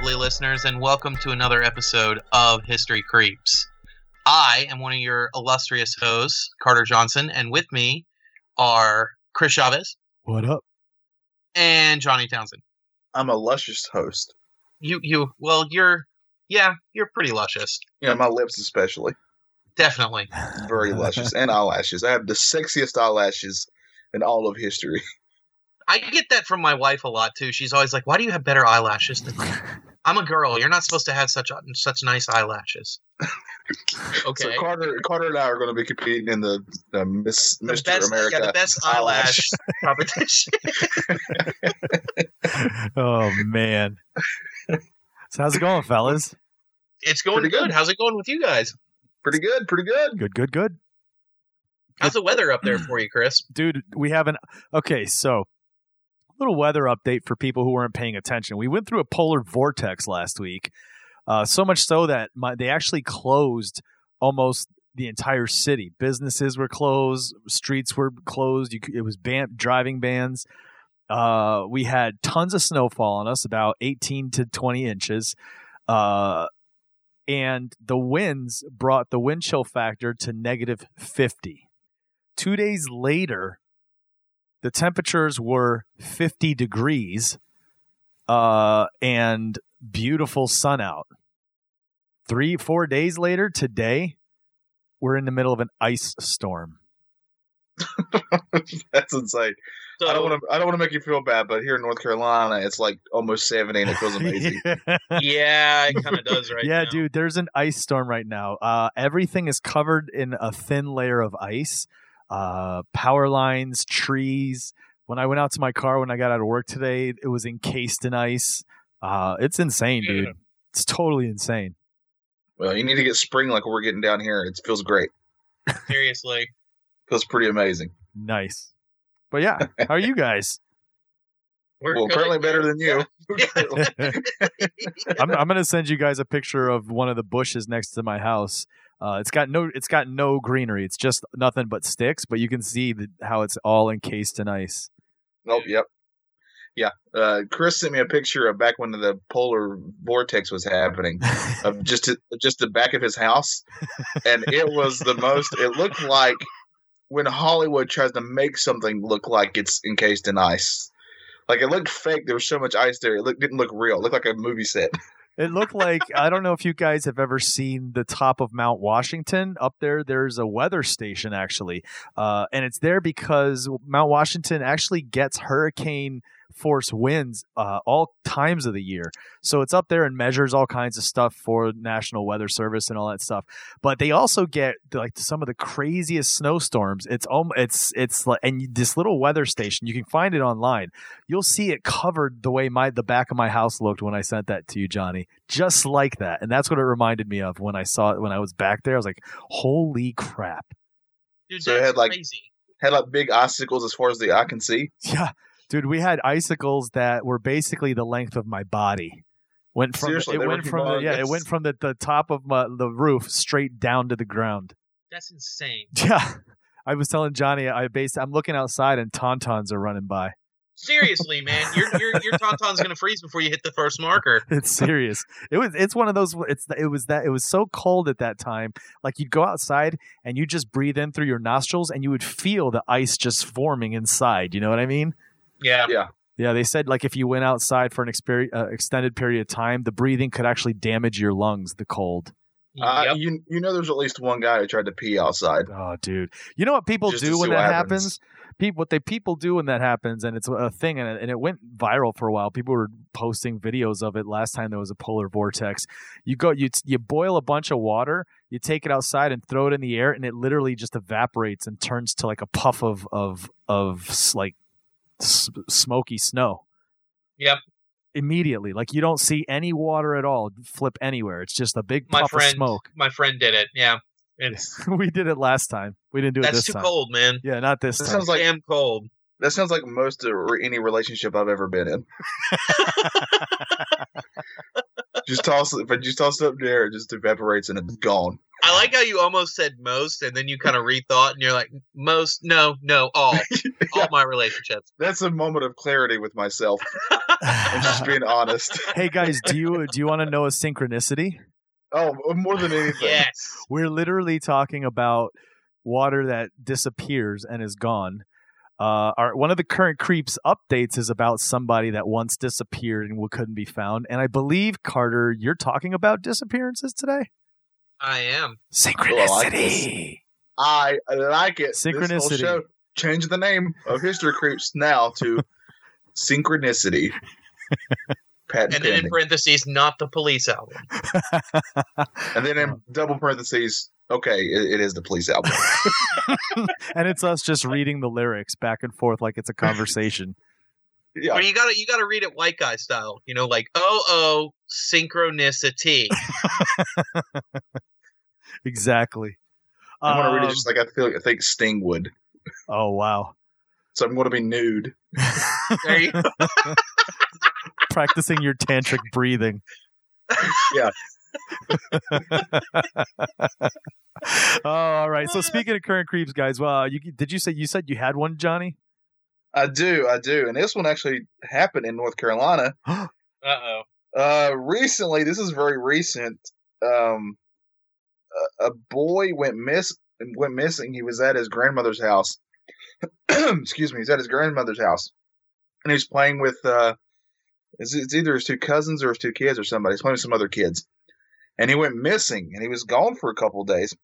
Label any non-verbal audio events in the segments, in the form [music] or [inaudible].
Hello, lovely listeners, and welcome to another episode of History Creeps. I am one of your illustrious hosts, Carter Johnson, and with me are Chris Chavez What up? and Johnny Townsend. I'm a luscious host. You, you, well, you're, yeah, you're pretty luscious. Yeah, my lips especially. Definitely. [laughs] Very luscious. And eyelashes. I have the sexiest eyelashes in all of history. I get that from my wife a lot too. She's always like, "Why do you have better eyelashes than me?" [laughs] I'm a girl. You're not supposed to have such such nice eyelashes. [laughs] Okay. So Carter Carter and I are going to be competing in the, the Miss the Mr. best, America yeah, the best [laughs] eyelash [laughs] competition. oh man. So how's it going, fellas? it's going Pretty good. good. How's it going with you guys? Pretty good, pretty good. Good, good, good. How's the weather up there [clears throat] for you, Chris? Dude, we have an okay, so little weather update for people who weren't paying attention. We went through a polar vortex last week. Uh, so much so that my, they actually closed almost the entire city. Businesses were closed, streets were closed. You, it was ban- driving bans. Uh, we had tons of snowfall on us, about 18 to 20 inches. Uh, and the winds brought the wind chill factor to negative 50. Two days later, the temperatures were 50 degrees uh, and beautiful sun out. Three, four days later, today, we're in the middle of an ice storm. [laughs] That's insane. So, I don't want to. I don't want to make you feel bad, but here in North Carolina, it's like almost seventy, and it feels [laughs] amazing. yeah, it kind of does right yeah, now. dude, there's an ice storm right now. Uh, everything is covered in a thin layer of ice. Uh, power lines, trees. When I went out to my car when I got out of work today, it was encased in ice. Uh, it's insane, dude. Yeah. It's totally insane. well, you need to get spring like we're getting down here. It feels great. Seriously. Feels pretty amazing. Nice. But yeah, how are you guys? [laughs] We're well, good. apparently better than you. [laughs] [laughs] I'm, I'm gonna send you guys a picture of one of the bushes next to my house. Uh, it's got no it's got no greenery. It's just nothing but sticks, but you can see the, how it's all encased in ice. Nope. Yep. Yeah. Uh, Chris sent me a picture of back when the polar vortex was happening [laughs] of just just the back of his house, and it was the most. It looked like when Hollywood tries to make something look like it's encased in ice. Like it looked fake. There was so much ice there. It looked, didn't look real. It looked like a movie set. [laughs] It looked like I don't know if you guys have ever seen the top of Mount Washington. Up there, there's a weather station actually, uh, and it's there because Mount Washington actually gets hurricane force winds uh, all times of the year. So it's up there and measures all kinds of stuff for National Weather Service and all that stuff. But they also get like some of the craziest snowstorms. It's almost it's it's like and this little weather station you can find it online. You'll see it covered the way my the back of my house looked when I sent that to you, Johnny, just like that. And that's what it reminded me of when I saw it when I was back there. I was like, "Holy crap!" Dude, So it had, like- crazy. Had like big icicles as far as the eye can see. Yeah, dude, we had icicles that were basically the length of my body. Went from Seriously, the, it went from the, yeah, it went from the, the top of my, the roof straight down to the ground. That's insane. [laughs] Yeah, I was telling Johnny, I based I'm looking outside and tauntauns are running by. Seriously, man, your your your tauntaun's gonna freeze before you hit the first marker. [laughs] It's serious. It was. It's one of those. It's. It was that. It was so cold at that time. Like you'd go outside and you just breathe in through your nostrils, and you would feel the ice just forming inside. You know what I mean? Yeah. Yeah. Yeah. They said like if you went outside for an exper- uh, extended period of time, the breathing could actually damage your lungs. The cold. Uh, Yep. You you know, there's at least one guy who tried to pee outside. Oh, dude. You know what people Just do when that happens. happens? People, what they people do when that happens, and it's a thing, and it, and it went viral for a while. People were posting videos of it last time there was a polar vortex. You go, you you boil a bunch of water, you take it outside and throw it in the air, and it literally just evaporates and turns to like a puff of of of s- like s- smoky snow Yep. immediately. Like you don't see any water at all flip anywhere. It's just a big My puff friend, of smoke. my friend did it. Yeah. It's [laughs] we did it last time. We didn't do it that's too time. cold, man. Yeah, not this That time. sounds like Damn cold. that sounds like most of any relationship I've ever been in. [laughs] [laughs] just toss it, if I just toss it up there, it just evaporates and it's gone. I like how you almost said most, and then you kind of rethought, and you're like, most, no, no, all, [laughs] all my relationships. That's a moment of clarity with myself. [laughs] I'm just being honest. [laughs] hey guys, do you do you want to know a synchronicity? Oh, more than anything. yes. We're literally talking about water that disappears and is gone. Uh, our one of the current creeps updates is about somebody that once disappeared and couldn't be found. And I believe Carter, you're talking about disappearances today. I am. Synchronicity. I like it. This whole Synchronicity. show- change the name of History Creeps now to Synchronicity. [laughs] Patent And then in parentheses, not the police album. And then in [laughs] double parentheses, okay, it, it is the police album. [laughs] [laughs] and it's us just reading the lyrics back and forth like it's a conversation. [laughs] Yeah. But you gotta you gotta read it white guy style. You know, like oh oh synchronicity. exactly. I'm gonna read it Um, just like I feel Like, I think Sting would. oh wow. So I'm gonna be nude. You. Practicing your tantric breathing. Yeah. [laughs] oh, all right. So speaking of current creeps, guys, well, you did you say you said you had one, Johnny? I do, I do. And this one actually happened in North Carolina. [gasps] Uh oh. Uh recently, this is very recent. Um a, a boy went miss went missing. He was at his grandmother's house. [clears throat] Excuse me, he's at his grandmother's house. And he's playing with uh it's, it's either his two cousins or his two kids or somebody. He's playing with some other kids. And he went missing and he was gone for a couple of days.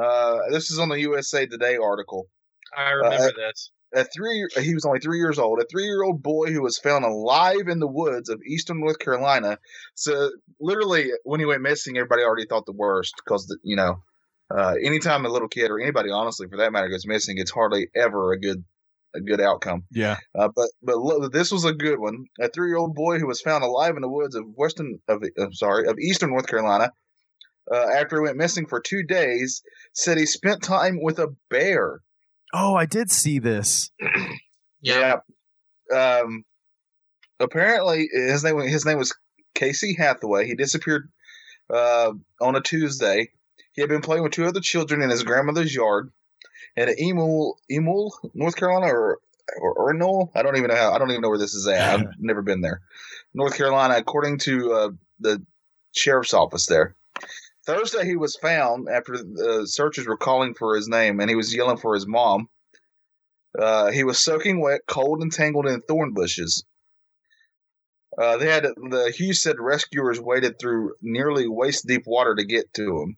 Uh this is on the USA Today article. I remember this. a three he was only three years old a three-year-old boy who was found alive in the woods of eastern north carolina so literally when he went missing everybody already thought the worst because you know uh, anytime a little kid or anybody honestly for that matter goes missing it's hardly ever a good a good outcome Yeah. uh, but but lo- this was a good one a three-year-old boy who was found alive in the woods of western of I'm sorry of eastern north carolina uh, after he went missing for two days said he spent time with a bear Oh, I did see this. [clears throat] Yeah. Yeah. Um. Apparently, his name his name was Casey Hathaway. He disappeared uh, on a Tuesday. He had been playing with two other children in his grandmother's yard at Emul, Emul, North Carolina, or or Ernul. I don't even know how. I don't even know where this is at. I've [laughs] never been there. North Carolina, according to uh, the sheriff's office there. Thursday, he was found after the searchers were calling for his name, and he was yelling for his mom. Uh, he was soaking wet, cold, and tangled in thorn bushes. Uh, they had the Hughes said rescuers waded through nearly waist deep water to get to him.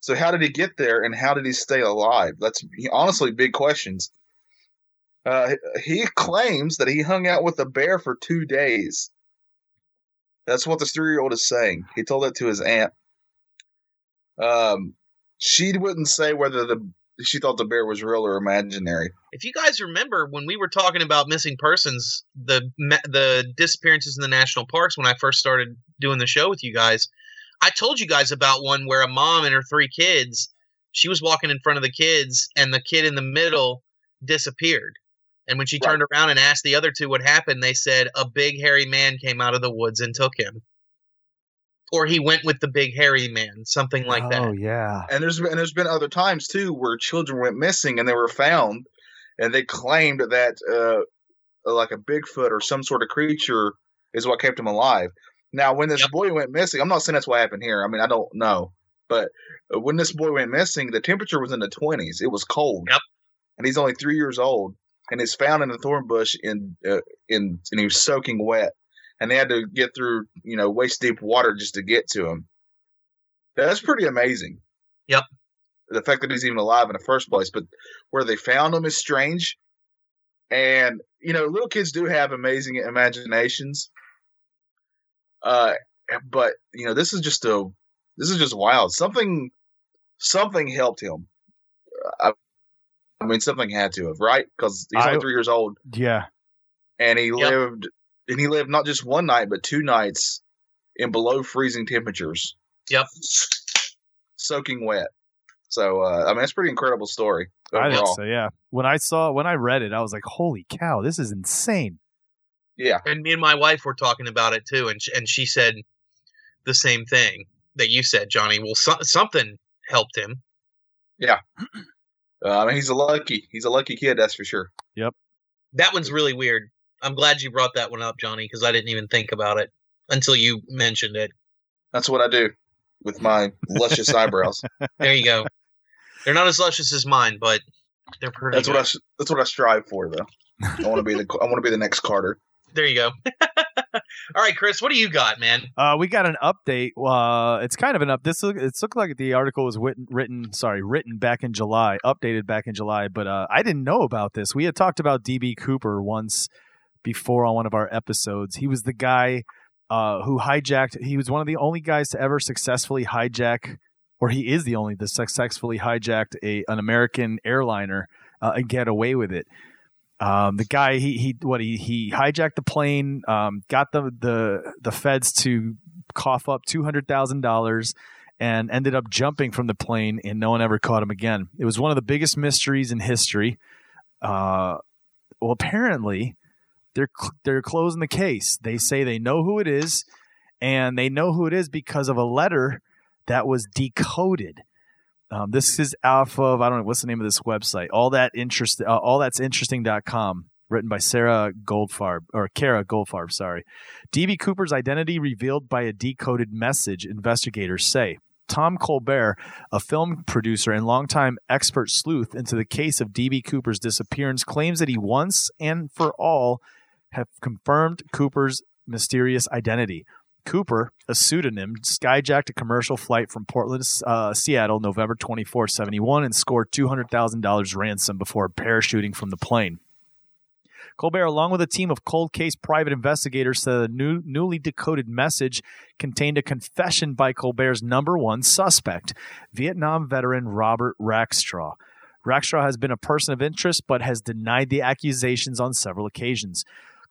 So how did he get there, and how did he stay alive? That's honestly big questions. Uh, he claims that he hung out with a bear for two days. That's what this three-year-old is saying. He told that to his aunt. Um, she wouldn't say whether the she thought the bear was real or imaginary. If you guys remember when we were talking about missing persons, the the disappearances in the national parks when I first started doing the show with you guys, I told you guys about one where a mom and her three kids, she was walking in front of the kids and the kid in the middle disappeared. And when she Right. turned around and asked the other two what happened, they said a big hairy man came out of the woods and took him. Or he went with the big hairy man, something like oh that. Oh yeah. And there's been and there's been other times too where children went missing and they were found, and they claimed that uh, like a Bigfoot or some sort of creature is what kept him alive. Now, when this Yep. boy went missing, I'm not saying that's what happened here. I mean, I don't know, but when this boy went missing, the temperature was in the 20s. It was cold. Yep. And he's only three years old, and he's found in a thorn bush in uh, in and he was soaking wet, and they had to get through you know waist deep water just to get to him. That's pretty amazing. Yep. The fact that he's even alive in the first place, but where they found him is strange. And you know, little kids do have amazing imaginations. Uh, but you know, this is just a this is just wild. Something something helped him. I, I mean, something had to have, right? Because he's I- only three years old, Yeah. and he Yep. lived and he lived not just one night, but two nights in below freezing temperatures. Yep. soaking wet. So uh, I mean, it's a pretty incredible story I think so, yeah. When I saw when I read it, I was like, "Holy cow, this is insane." Yeah, and me and my wife were talking about it too, and sh- and she said the same thing that you said, Johnny. Well, so- something helped him. uh, I mean, he's a lucky he's a lucky kid, that's for sure. Yep. That one's really weird. I'm glad you brought that one up, Johnny, because I didn't even think about it until you mentioned it. That's what I do with my luscious eyebrows. [laughs] There you go. They're not as luscious as mine, but they're pretty. That's what I. That's what I strive for, though. I want to be the. I want to be the next Carter. There you go. [laughs] All right, Chris, what do you got, man? Uh, we got an update. Uh, it's kind of an up. This look, looked like the article was written, written, sorry, written back in July, updated back in July. But uh, I didn't know about this. We had talked about DB Cooper once before on one of our episodes. He was the guy uh, who hijacked. He was one of the only guys to ever successfully hijack, or he is the only to successfully hijacked a an American airliner uh, and get away with it. Um, the guy he he what he he hijacked the plane, um, got the the the feds to cough up two hundred thousand dollars, and ended up jumping from the plane, and no one ever caught him again. It was one of the biggest mysteries in history. Uh, well, apparently, they're they're closing the case. They say they know who it is, and they know who it is because of a letter that was decoded. Um, this is off of I don't know what's the name of this website. All that interest, uh, all that's interesting.com, written by Sarah Goldfarb or Kara Goldfarb. Sorry, DB Cooper's identity revealed by a decoded message. Investigators say Tom Colbert, a film producer and longtime expert sleuth into the case of DB Cooper's disappearance, claims that he once and for all have confirmed Cooper's mysterious identity. Cooper, a pseudonym, skyjacked a commercial flight from Portland, uh, Seattle, November 24, 71, and scored $200,000 ransom before parachuting from the plane. Colbert, along with a team of cold case private investigators, said the new, newly decoded message contained a confession by Colbert's number one suspect, Vietnam veteran Robert Rackstraw. Rackstraw has been a person of interest but has denied the accusations on several occasions.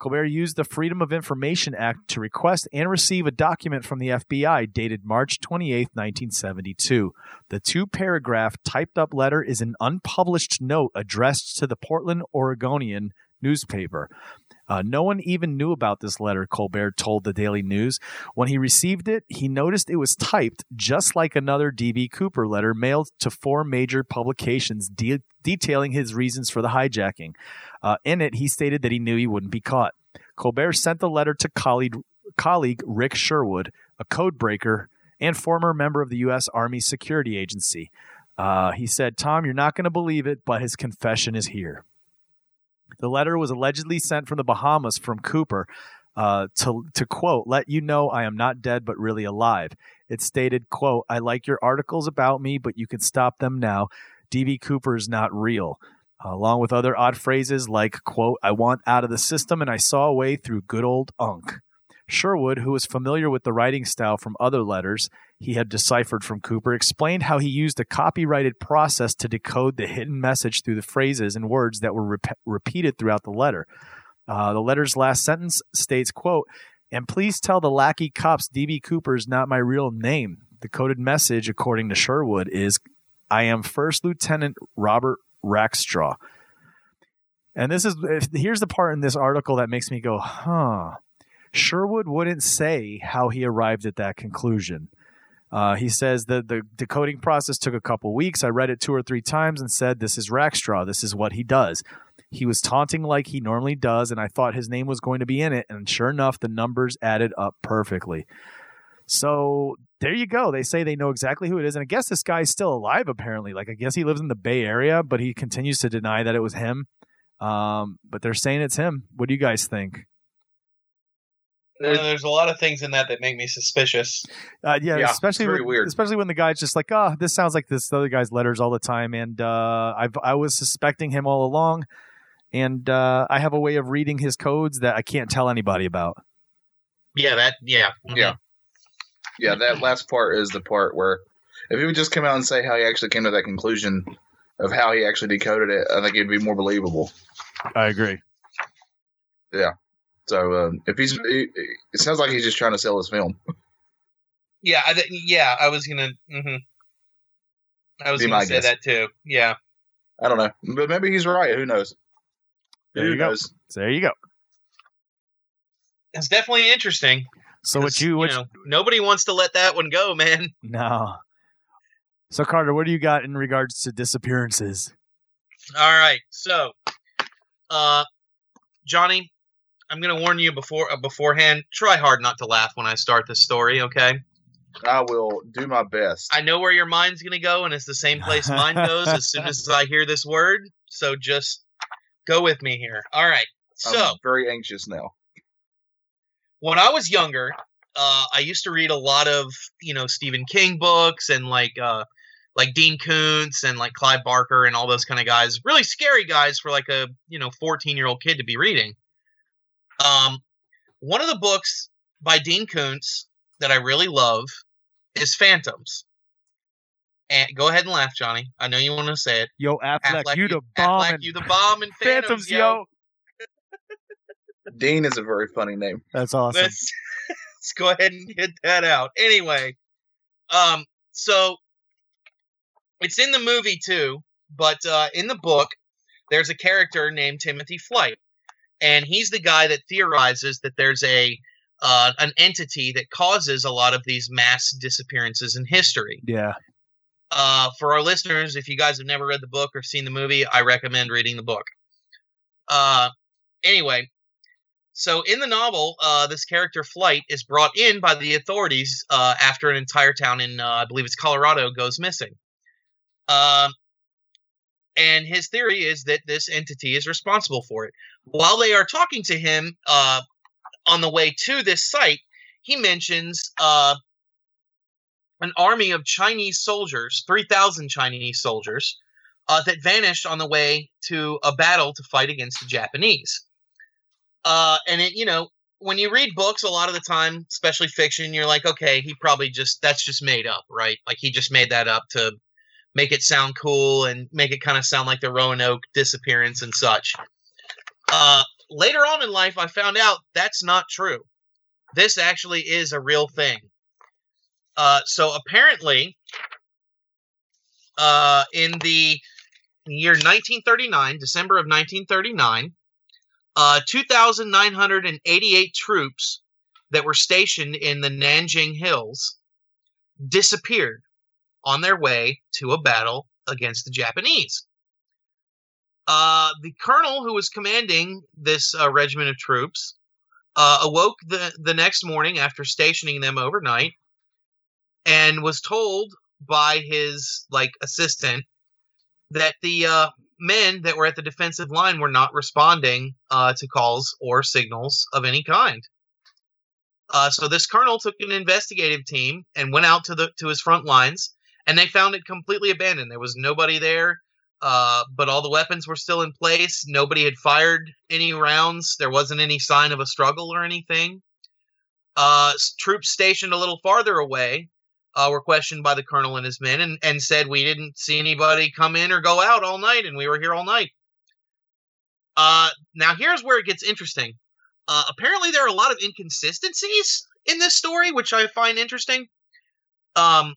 Colbert used the Freedom of Information Act to request and receive a document from the FBI dated March 28, 1972. The two paragraph typed up letter is an unpublished note addressed to the Portland Oregonian newspaper. Uh, no one even knew about this letter, Colbert told the Daily News. When he received it, he noticed it was typed just like another D.B. Cooper letter mailed to four major publications de- detailing his reasons for the hijacking. Uh, in it, he stated that he knew he wouldn't be caught. Colbert sent the letter to colleague, colleague Rick Sherwood, a code breaker and former member of the U.S. Army Security Agency. Uh, he said, Tom, you're not going to believe it, but his confession is here. The letter was allegedly sent from the Bahamas from Cooper uh, to, to quote, let you know I am not dead but really alive. It stated, quote, I like your articles about me, but you can stop them now. DB Cooper is not real. along with other odd phrases like, quote, I want out of the system and I saw a way through good old Unk. Sherwood, who was familiar with the writing style from other letters he had deciphered from Cooper, explained how he used a copyrighted process to decode the hidden message through the phrases and words that were rep- repeated throughout the letter. Uh, the letter's last sentence states, quote, and please tell the lackey cops DB Cooper is not my real name. The coded message, according to Sherwood, is I am First Lieutenant Robert Rackstraw. And this is here's the part in this article that makes me go, huh. Sherwood wouldn't say how he arrived at that conclusion. Uh, he says that the decoding process took a couple weeks. I read it two or three times and said, This is Rackstraw. This is what he does. He was taunting like he normally does, and I thought his name was going to be in it. And sure enough, the numbers added up perfectly. So there you go. They say they know exactly who it is. And I guess this guy's still alive, apparently. Like, I guess he lives in the Bay Area, but he continues to deny that it was him. Um, but they're saying it's him. What do you guys think? There's, there's a lot of things in that that make me suspicious. Uh, yeah, Yeah, especially it's very when, weird. especially when the guy's just like, oh, this sounds like this other guy's letters all the time, and uh, I've I was suspecting him all along, and uh, I have a way of reading his codes that I can't tell anybody about. Yeah, that. Yeah. mhm. Yeah. Yeah, that last part is the part where if he would just come out and say how he actually came to that conclusion of how he actually decoded it, I think it'd be more believable. I agree. So uh, if he's, it, it sounds like he's just trying to sell his film. [laughs] Yeah. I, th- yeah. I was gonna. hmm I was Be gonna say guess. that too. Yeah. I don't know, but maybe he's right. Who knows? There Who you knows? So there you go. It's definitely interesting. So what you what know, nobody wants to let that one go, man. [laughs] no. So Carter, what do you got in regards to disappearances? All right. So, uh, Johnny, I'm gonna warn you before uh, beforehand. Try hard not to laugh when I start this story. Okay. I will do my best. I know where your mind's gonna go, and it's the same place mine goes as soon as I hear this word. So just go with me here. All right. So I'm very anxious now. when I was younger, uh, I used to read a lot of you know Stephen King books and like uh, like Dean Koontz and like Clive Barker and all those kind of guys. Really scary guys for like a you know 14 year old kid to be reading. Um, one of the books by Dean Koontz that I really love is Phantoms. And go ahead and laugh, Johnny. I know you want to say it. Yo, Affleck, Affleck, you the bomb. Affleck, and you the bomb, and Phantoms, Phantoms, yo. yo. Dean is a very funny name. That's awesome. Let's, [laughs] let's go ahead and get that out. Anyway, um, so it's in the movie too, but uh, in the book, there's a character named Timothy Flight, and he's the guy that theorizes that there's a uh, an entity that causes a lot of these mass disappearances in history. Yeah. Uh, for our listeners, if you guys have never read the book or seen the movie, I recommend reading the book. Uh, anyway, so in the novel, uh, this character Flight is brought in by the authorities uh, after an entire town in, uh, I believe it's Colorado, goes missing. Um, and his theory is that this entity is responsible for it. While they are talking to him uh, on the way to this site, he mentions uh, an army of Chinese soldiers, 3,000 Chinese soldiers, uh, that vanished on the way to a battle to fight against the Japanese. Uh, and it, you know, when you read books, a lot of the time, especially fiction, you're like, okay, he probably just that's just made up, right? Like he just made that up to make it sound cool and make it kind of sound like the Roanoke disappearance and such. Uh, later on in life, I found out that's not true. This actually is a real thing. Uh, so apparently, uh, in the year 1939, December of 1939, uh, 2,988 troops that were stationed in the Nanjing Hills disappeared on their way to a battle against the Japanese. Uh, the colonel who was commanding this uh, regiment of troops uh, awoke the, the next morning after stationing them overnight and was told by his like assistant that the uh, men that were at the defensive line were not responding uh, to calls or signals of any kind. Uh, so this colonel took an investigative team and went out to the to his front lines, and they found it completely abandoned. There was nobody there, uh, but all the weapons were still in place. Nobody had fired any rounds. There wasn't any sign of a struggle or anything. Uh, troops stationed a little farther away uh, were questioned by the colonel and his men and, and said we didn't see anybody come in or go out all night and we were here all night. Uh, now, here's where it gets interesting. Uh, apparently, there are a lot of inconsistencies in this story, which I find interesting. Um,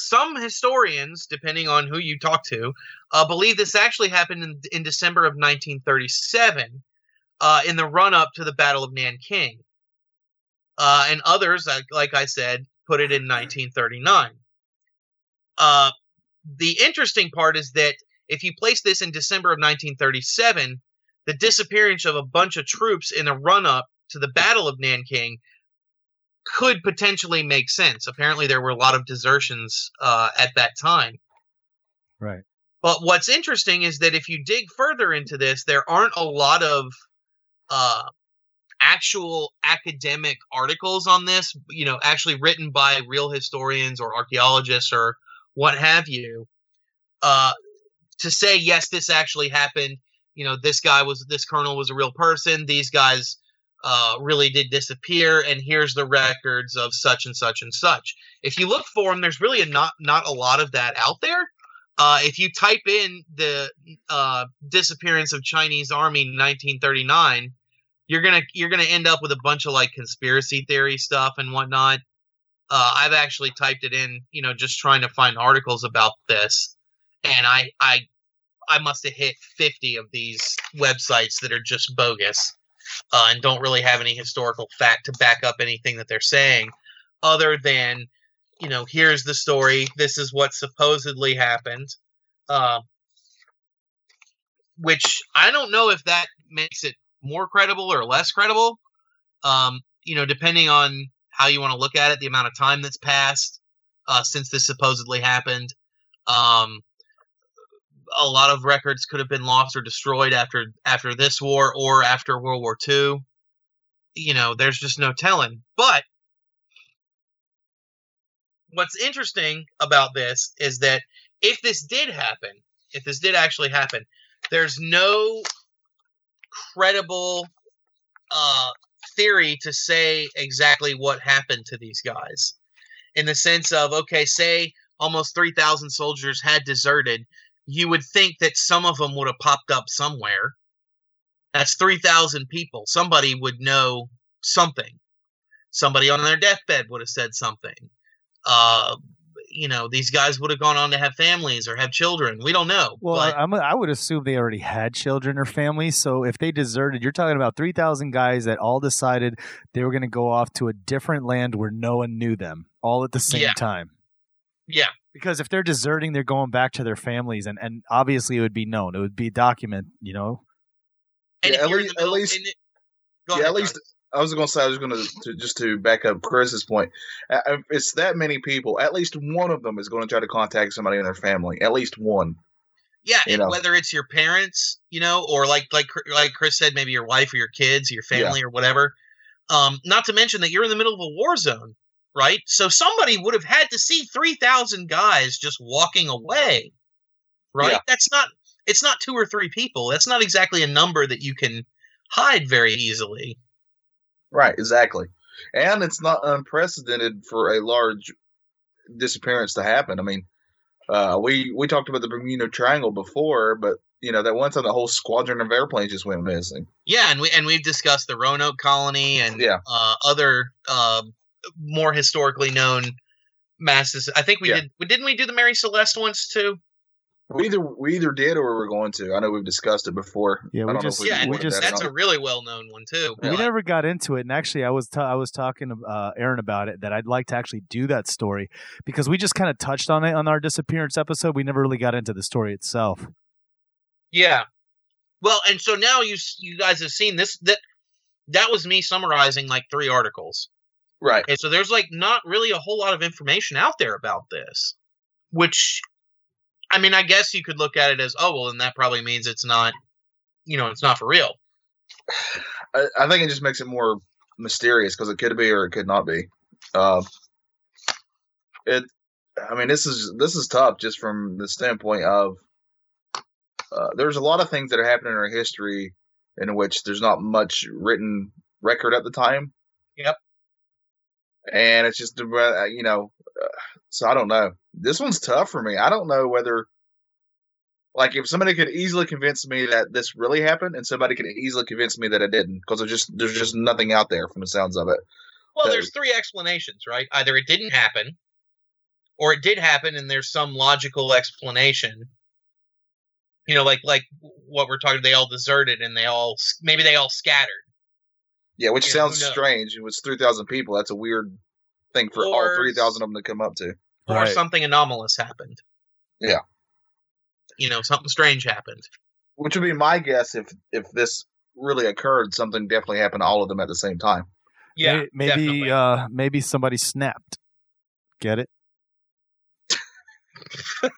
some historians, depending on who you talk to, uh, believe this actually happened in, in December of 1937 uh, in the run up to the Battle of Nanking. Uh, and others, like, like I said, put it in 1939. Uh, the interesting part is that if you place this in December of 1937, the disappearance of a bunch of troops in the run up to the Battle of Nanking could potentially make sense. Apparently, there were a lot of desertions uh, at that time. Right. But what's interesting is that if you dig further into this, there aren't a lot of uh, actual academic articles on this, you know, actually written by real historians or archaeologists or what have you, uh, to say, yes, this actually happened. You know, this guy was, this colonel was a real person. These guys uh, really did disappear, and here's the records of such and such and such. If you look for them, there's really a not not a lot of that out there. Uh, if you type in the uh, disappearance of Chinese Army 1939, you're gonna you're gonna end up with a bunch of like conspiracy theory stuff and whatnot. Uh, I've actually typed it in, you know, just trying to find articles about this, and I I I must have hit 50 of these websites that are just bogus uh, and don't really have any historical fact to back up anything that they're saying, other than you know, here's the story. This is what supposedly happened. Uh, which I don't know if that makes it more credible or less credible. Um, you know, depending on how you want to look at it, the amount of time that's passed uh, since this supposedly happened. Um, a lot of records could have been lost or destroyed after after this war or after World War II. You know, there's just no telling. But what's interesting about this is that if this did happen, if this did actually happen, there's no credible uh, theory to say exactly what happened to these guys. In the sense of, okay, say almost 3,000 soldiers had deserted, you would think that some of them would have popped up somewhere. That's 3,000 people. Somebody would know something. Somebody on their deathbed would have said something. Uh, you know, these guys would have gone on to have families or have children. We don't know. Well, but, I'm, I would assume they already had children or families. So if they deserted, you're talking about 3,000 guys that all decided they were going to go off to a different land where no one knew them all at the same Yeah. time. yeah, Because if they're deserting, they're going back to their families, and, and obviously it would be known. It would be document, you know. and Yeah, at least- at least- it- go yeah, ahead, at least John. I was going to say I was going to just to back up Chris's point. If it's that many people, at least one of them is going to try to contact somebody in their family. At least one. Yeah, you and know. whether it's your parents, you know, or like like like Chris said, maybe your wife or your kids, or your Yeah. family or whatever. Um, not to mention that you're in the middle of a war zone, right? So somebody would have had to see three thousand guys just walking away, right? Yeah. That's not. It's not two or three people. That's not exactly a number that you can hide very easily. Right, exactly. And it's not unprecedented for a large disappearance to happen. I mean, uh, we we talked about the Bermuda Triangle before, but you know that one time the whole squadron of airplanes just went missing. Yeah, and we and we've discussed the Roanoke colony and Yeah. uh, other uh, more historically known masses. I think we Yeah. did. We didn't we do the Mary Celeste once too? We either we either did or we are going to. I know we've discussed it before. Yeah, we just- we yeah, we just- that that's a really well known one too. We but- never got into it, and actually, I was t- I was talking to uh, Aaron about it that I'd like to actually do that story because we just kind of touched on it on our disappearance episode. We never really got into the story itself. yeah. Well, and so now you you guys have seen this that that was me summarizing like three articles. Right. Okay, so there's like not really a whole lot of information out there about this, which I mean, I guess you could look at it as, oh well, then that probably means it's not, you know, it's not for real. I, I think it just makes it more mysterious because it could be or it could not be. Uh, it. I mean, this is this is tough just from the standpoint of uh, there's a lot of things that are happening in our history in which there's not much written record at the time. Yep. And it's just uh, you know, uh, so I don't know. This one's tough for me. I don't know whether. Like if somebody could easily convince me that this really happened, and somebody could easily convince me that it didn't, because there's just there's just nothing out there from the sounds of it. Well, that- there's three explanations, right? Either it didn't happen, or it did happen, and there's some logical explanation. You know, like like what we're talking. They all deserted, and they all maybe they all scattered. Yeah, which Yeah, who sounds strange. It was three thousand people. That's a weird thing for all three thousand of them to come up to. or Right. something anomalous happened. Yeah. You know, something strange happened. Which would be my guess if if this really occurred. Something definitely happened to all of them at the same time. Yeah, maybe definitely. uh, maybe somebody snapped. Get it? [laughs]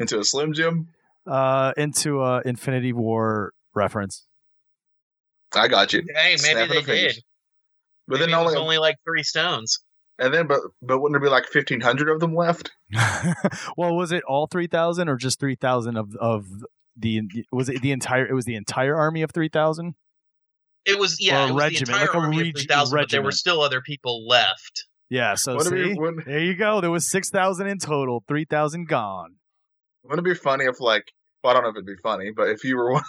Into a Slim Jim. Uh, into a Infinity War reference. I got you. hey, maybe Snapping they did. But Maybe then it was only, only like three stones. and then but but wouldn't there be like fifteen hundred of them left? [laughs] well, was it all three thousand or just three thousand of of the was it the entire? It was the entire army of three thousand. It was yeah, Or a it was regiment, the entire like a army reg- of 3,000, but there were still other people left. Yeah. So Wouldn't see, be, wouldn't, there you go. There was six thousand in total. Three thousand gone. wouldn't it be funny if like well, I don't know if it'd be funny, but if you were one,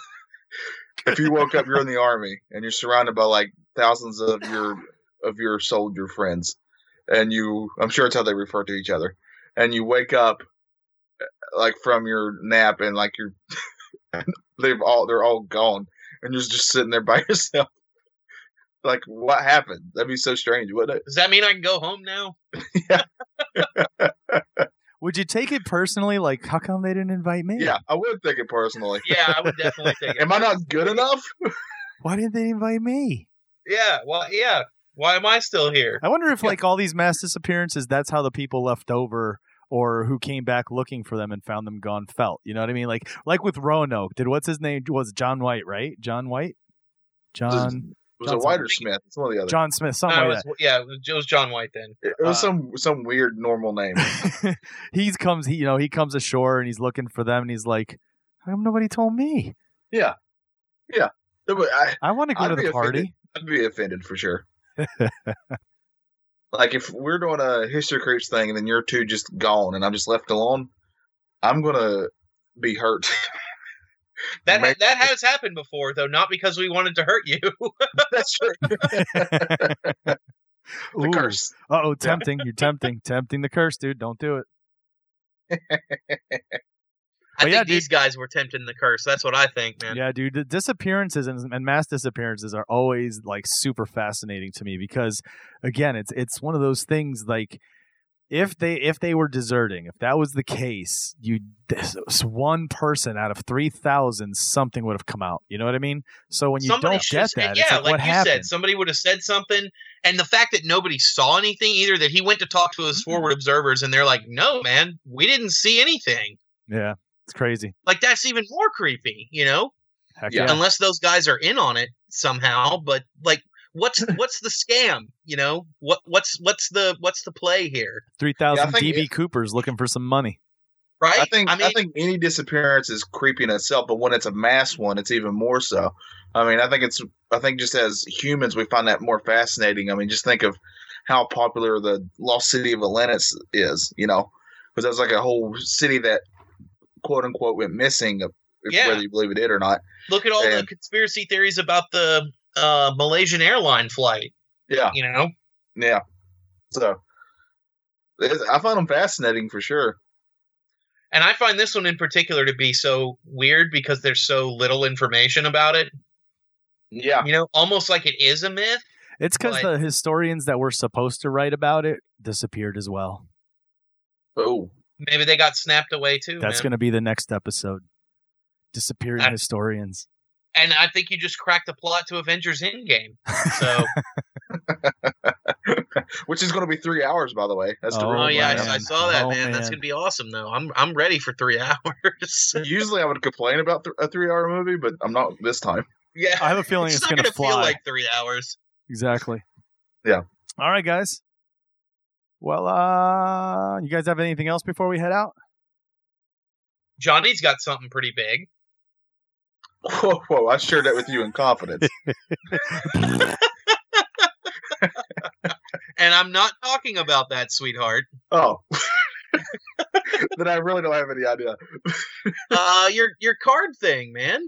if you woke up, you're in the army and you're surrounded by like thousands of your of your soldier friends, and you I'm sure it's how they refer to each other, and you wake up eh, like from your nap and like you're [laughs] they've all they're all gone and you're just sitting there by [laughs] yourself. Like what happened? That'd be so strange, wouldn't it? Does that mean I can go home now? [laughs] Would you take it personally? Like, how come they didn't invite me? Yeah, I would take it personally. [laughs] Yeah, I would definitely take [laughs] it. Am I not good enough? [laughs] Why didn't they invite me? Yeah, well, yeah. Why am I still here? I wonder if, like, all these mass disappearances, that's how the people left over or who came back looking for them and found them gone felt. You know what I mean? Like, like with Roanoke. Did what's his name? Was John White, right? John White? John Was it Johnson. White or Smith? It's one of the other. John Smith, No, something it like was, yeah, it was, John White then. it was uh, some some weird normal name. [laughs] he comes, he, you know, he comes ashore and he's looking for them and he's like, how come nobody told me? Yeah, yeah. But I, I want to go I'd to be the offended. party. I'd be offended for sure. [laughs] like if we're doing a history creeps thing and then you're two just gone and I'm just left alone, I'm gonna be hurt. [laughs] [laughs] That that has happened before, though, not because we wanted to hurt you. [laughs] That's true. [laughs] the Ooh. curse. Uh-oh, tempting. You're tempting. tempting the curse, dude. Don't do it. I think yeah, these guys were tempting the curse. That's what I think, man. Yeah, dude. The disappearances and, and mass disappearances are always like super fascinating to me because, again, it's it's one of those things like if they if they were deserting, if that was the case, you this was one person out of three thousand, something would have come out. You know what I mean? So when you Somebody don't should get said- that, yeah, it's like, like what you happened? said, somebody would have said something, and the fact that nobody saw anything either, that he went to talk to his [laughs] forward observers, and they're like, "No, man, we didn't see anything." yeah, it's crazy. Like that's even more creepy, you know? Heck Yeah. yeah. Unless those guys are in on it somehow. But like, what's [laughs] what's the scam? You know what what's what's the what's the play here? Three thousand think DB if- Coopers looking for some money. Right? I think I, mean, think any disappearance is creepy in itself, but when it's a mass one, it's even more so. I mean, I think it's I think just as humans we find that more fascinating. I mean, just think of how popular the lost city of Atlantis is, you know, because that's like a whole city that quote unquote went missing, Yeah. whether you believe it did or not. look at all the conspiracy theories about the uh, Malaysian airline flight. Yeah, You know, yeah. So I find them fascinating for sure. and I find this one in particular to be so weird because there's so little information about it. Yeah, You know, almost like it is a myth. It's because the historians that were supposed to write about it disappeared as well. oh, Maybe they got snapped away too. That's going to be the next episode. Disappearing I- historians. And I think you just cracked the plot to Avengers Endgame. So, [laughs] which is going to be three hours, by the way. That's the Oh, oh yeah, I. I saw that Oh, man. That's gonna be awesome though. I'm I'm ready for three [laughs] hours. Usually, I would complain about th- a three-hour movie, but I'm not this time. yeah, I have a feeling it's, not going to gonna fly. feel like three hours. exactly. Yeah. All right, guys. Well, uh, you guys have anything else before we head out? Johnny's got something pretty big. Whoa, whoa! I shared that with you in confidence. [laughs] And I'm not talking about that, sweetheart. oh, [laughs] then I really don't have any idea. [laughs] Uh, your your card thing, man.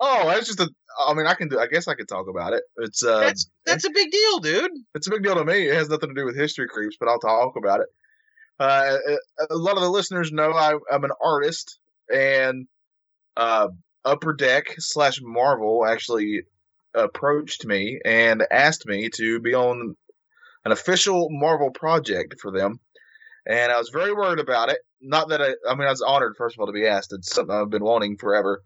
Oh, that's just a. I mean, I can do. I guess I could talk about it. It's uh, That's that's a big deal, dude. it's a big deal to me. It has nothing to do with history creeps, but I'll talk about it. Uh, a lot of the listeners know I, I'm an artist, and uh, Upper Deck slash Marvel actually approached me and asked me to be on an official Marvel project for them, and I was very worried about it. Not that I, I mean, I was honored first of all to be asked. It's something I've been wanting forever,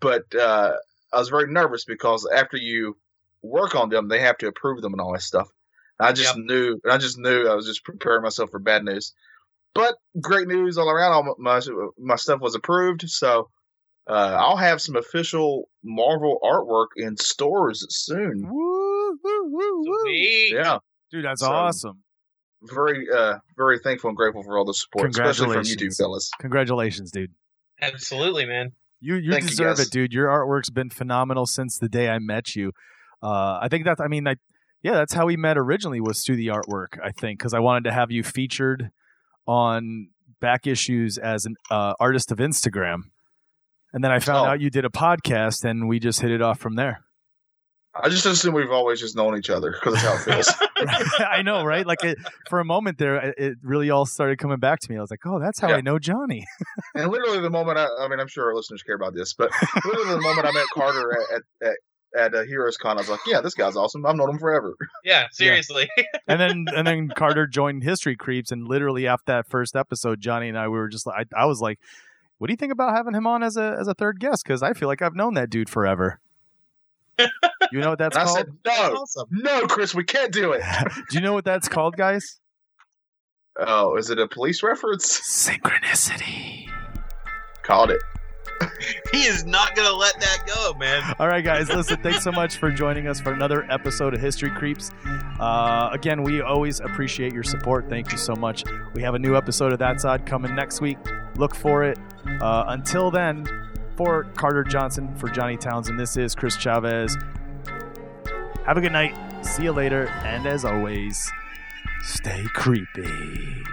but uh, I was very nervous because after you work on them, they have to approve them and all that stuff. I just Yep. knew, I just knew I was just preparing myself for bad news. But great news all around. All my my stuff was approved, so uh, I'll have some official Marvel artwork in stores soon. Woo, woo, woo, woo. Sweet. Yeah, Dude, that's So- awesome. very uh, very thankful and grateful for all the support, especially from you two Congratulations. fellas. Congratulations, dude. Absolutely, man. You you Thank deserve guys. it, dude. Your artwork's been phenomenal since the day I met you. Uh, I think that's. I mean, I yeah, that's how we met originally was through the artwork. I think because I wanted to have you featured on back issues as an uh, artist of Instagram, and then I found Oh. out you did a podcast, and we just hit it off from there. I just assume we've always just known each other because that's how it feels. [laughs] I know, right? Like it, for a moment there, it- it really all started coming back to me. I was like, oh, that's how Yeah. I know Johnny. [laughs] and literally the moment I, I mean, I'm sure our listeners care about this, but literally the moment I met Carter at, at, at a uh, Heroes Con. I was like, yeah, this guy's awesome. I've known him forever. [laughs] Yeah, seriously. and then and then Carter joined History Creeps, and literally after that first episode, Johnny and I we were just like, I, I was like, what do you think about having him on as a as a third guest? Because I feel like I've known that dude forever. [laughs] you know what that's I called? said, no, awesome. no, Chris, we can't do it. [laughs] do you know what that's called, guys? Oh, is it a police reference? Synchronicity. Called it. [laughs] He is not gonna let that go, man. All right, guys, listen, thanks so much for joining us for another episode of History Creeps. Uh, again, we always appreciate your support. Thank you so much. We have a new episode of That Side coming next week. Look for it. Uh, until then, for Carter Johnson, for Johnny Townsend, this is Chris Chavez. Have a good night. See you later. And as always, stay creepy.